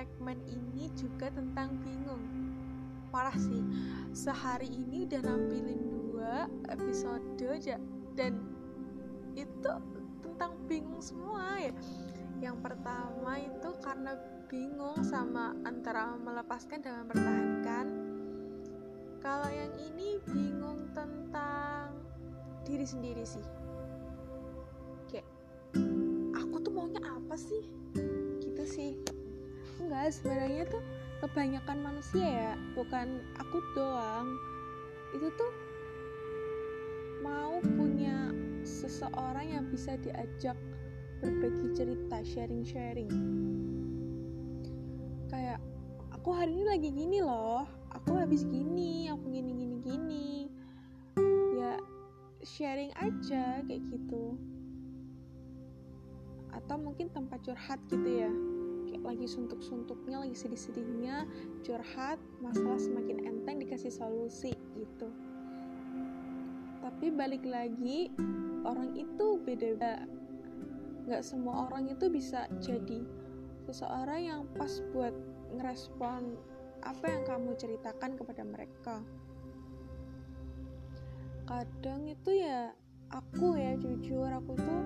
segmen ini juga tentang bingung. Parah sih. Sehari ini udah nampilin dua episode aja dan itu tentang bingung semua ya. Yang pertama itu karena bingung sama antara melepaskan dan mempertahankan. Kalau yang ini bingung tentang diri sendiri sih. Kayak aku tuh maunya apa sih? Gitu sih enggak sebenarnya tuh kebanyakan manusia ya bukan aku doang. Itu tuh mau punya seseorang yang bisa diajak berbagi cerita sharing-sharing. Kayak aku hari ini lagi gini loh aku habis gini aku gini gini gini. Ya sharing aja kayak gitu. Atau mungkin tempat curhat gitu ya lagi suntuk-suntuknya lagi sedih-sedihnya curhat masalah semakin enteng dikasih solusi gitu. Tapi balik lagi orang itu beda-beda nggak semua orang itu bisa jadi seseorang yang pas buat ngerespon apa yang kamu ceritakan kepada mereka. Kadang itu ya aku ya jujur aku tuh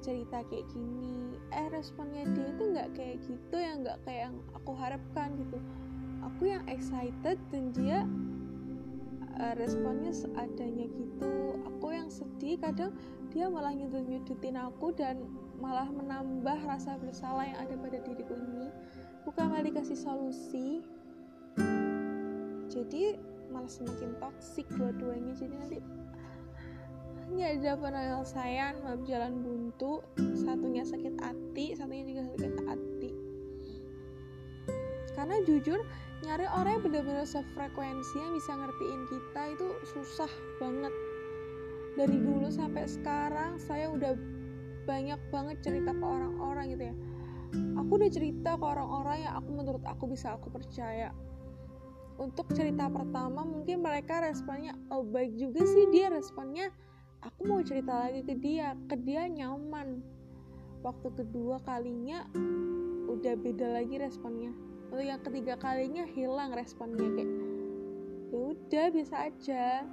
cerita kayak gini eh responnya dia itu nggak kayak gitu ya nggak kayak yang aku harapkan gitu. Aku yang excited dan dia uh, responnya seadanya gitu. Aku yang sedih kadang dia malah nyudut nyudutin aku dan malah menambah rasa bersalah yang ada pada diriku ini. Bukan malah dikasih solusi. Jadi malah semakin toksik dua-duanya. Jadi nanti nggak ada penyelesaian malah berjalan buntu. Satunya sakit hati satunya juga sakit hati. Karena jujur nyari orang yang benar-benar sefrekuensi yang bisa ngertiin kita itu susah banget. Dari dulu sampai sekarang saya udah banyak banget cerita ke orang-orang gitu ya. Aku udah cerita ke orang-orang yang aku menurut aku bisa aku percaya. Untuk cerita pertama mungkin mereka responnya oh baik juga sih dia responnya aku mau cerita lagi ke dia ke dia nyaman. Waktu kedua kalinya udah beda lagi responnya. Untuk yang ketiga kalinya hilang responnya kayak ya udah bisa aja.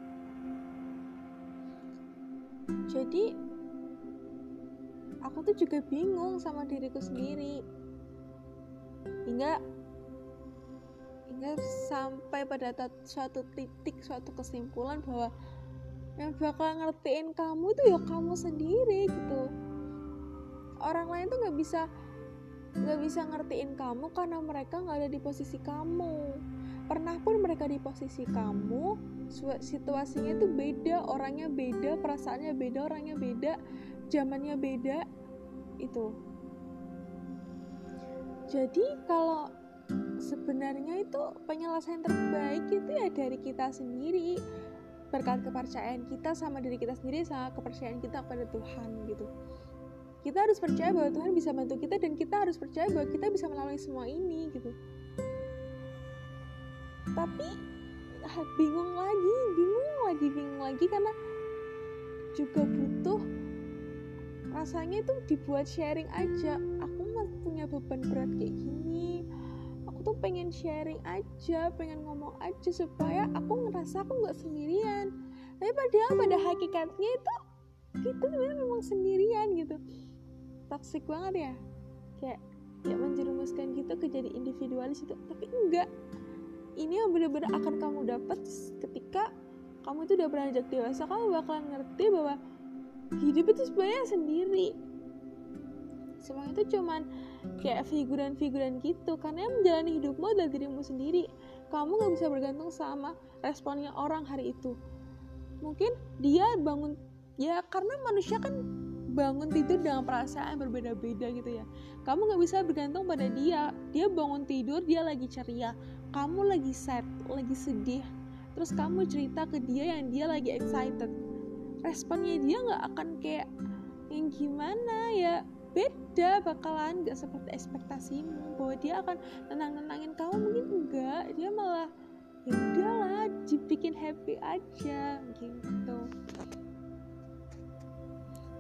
Jadi aku tuh juga bingung sama diriku sendiri. Hingga hingga sampai pada suatu titik suatu kesimpulan bahwa yang bakal ngertiin kamu tuh ya kamu sendiri gitu. Orang lain tuh nggak bisa nggak bisa ngertiin kamu karena mereka nggak ada di posisi kamu. Pernah pun mereka di posisi kamu situasinya tuh beda orangnya beda perasaannya beda orangnya beda zamannya beda itu. Jadi kalau sebenarnya itu penyelesaian terbaik itu ya dari kita sendiri berkat kepercayaan kita sama diri kita sendiri sama kepercayaan kita pada Tuhan gitu. Kita harus percaya bahwa Tuhan bisa bantu kita dan kita harus percaya bahwa kita bisa melalui semua ini gitu. Tapi ah, bingung lagi bingung lagi bingung lagi karena juga butuh rasanya itu dibuat sharing aja. Aku punya beban berat kayak gini tuh pengen sharing aja pengen ngomong aja supaya aku ngerasa aku nggak sendirian. Tapi padahal pada hakikatnya itu kita sebenarnya memang sendirian gitu. Toxic banget ya. Kayak ya menjerumuskan gitu ke jadi individualis itu. Tapi enggak. Ini yang benar-benar akan kamu dapat ketika kamu itu udah beranjak dewasa. Kamu bakalan ngerti bahwa hidup itu sebenarnya sendiri semua itu cuman kayak figuran-figuran gitu. Karena yang menjalani hidupmu adalah dirimu sendiri. Kamu nggak bisa bergantung sama responnya orang hari itu. Mungkin dia bangun ya karena manusia kan bangun tidur dengan perasaan berbeda-beda gitu ya. Kamu nggak bisa bergantung pada dia. Dia bangun tidur dia lagi ceria. Kamu lagi sad lagi sedih. Terus kamu cerita ke dia yang dia lagi excited. Responnya dia nggak akan kayak yang gimana ya beda bakalan gak seperti ekspektasimu bahwa dia akan tenang-tenangin kamu mungkin enggak dia malah ya udahlah dibikin happy aja gitu.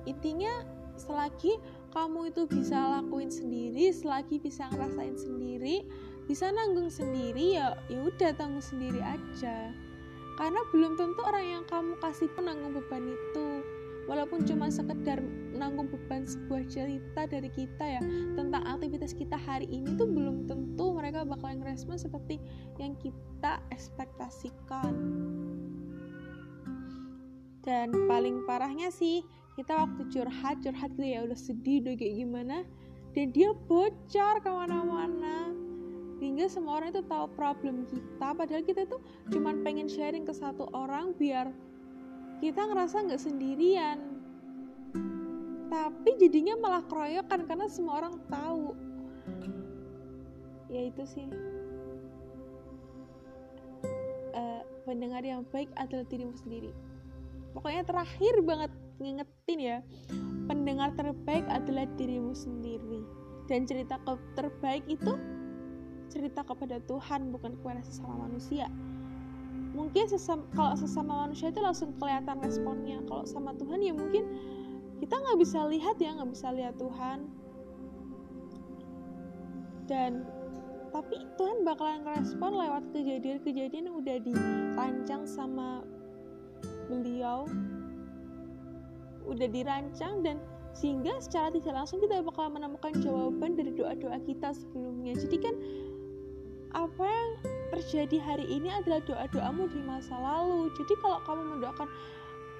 Intinya selagi kamu itu bisa lakuin sendiri selagi bisa ngerasain sendiri bisa nanggung sendiri ya ya udah tanggung sendiri aja. Karena belum tentu orang yang kamu kasih penanggung beban itu walaupun cuma sekedar nanggung beban sebuah cerita dari kita ya tentang aktivitas kita hari ini tuh belum tentu mereka bakalan ngerespon seperti yang kita ekspektasikan. Dan paling parahnya sih kita waktu curhat curhat gitu ya udah sedih udah kayak gimana dan dia bocor ke mana-mana. Hingga semua orang itu tahu problem kita padahal kita tuh cuman pengen sharing ke satu orang biar kita ngerasa nggak sendirian. Tapi jadinya malah keroyokan karena semua orang tahu. Ya itu sih. Uh, pendengar yang baik adalah dirimu sendiri. Pokoknya terakhir banget ngingetin ya pendengar terbaik adalah dirimu sendiri. Dan cerita terbaik itu cerita kepada Tuhan bukan kepada sesama manusia mungkin sesama, kalau sesama manusia itu langsung kelihatan responnya. Kalau sama Tuhan ya mungkin kita nggak bisa lihat ya nggak bisa lihat Tuhan. Dan tapi Tuhan bakalan ngerespon lewat kejadian-kejadian yang udah dirancang sama beliau. Udah dirancang dan sehingga secara tidak langsung kita bakal menemukan jawaban dari doa-doa kita sebelumnya. Jadi kan apa yang terjadi hari ini adalah doa-doamu di masa lalu. Jadi kalau kamu mendoakan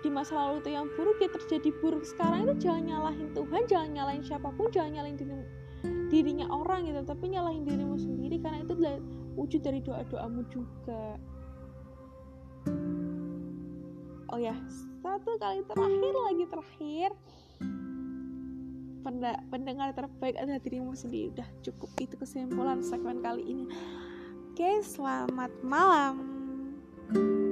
di masa lalu itu yang buruk ya terjadi buruk sekarang itu jangan nyalahin Tuhan jangan nyalahin siapa pun jangan nyalahin diri, dirinya orang gitu tapi nyalahin dirimu sendiri karena itu adalah wujud dari doa-doamu juga. Oh ya satu kali terakhir lagi terakhir. Pendengar terbaik adalah dirimu sendiri. Udah cukup itu kesimpulan segmen kali ini Oke, selamat malam. thank you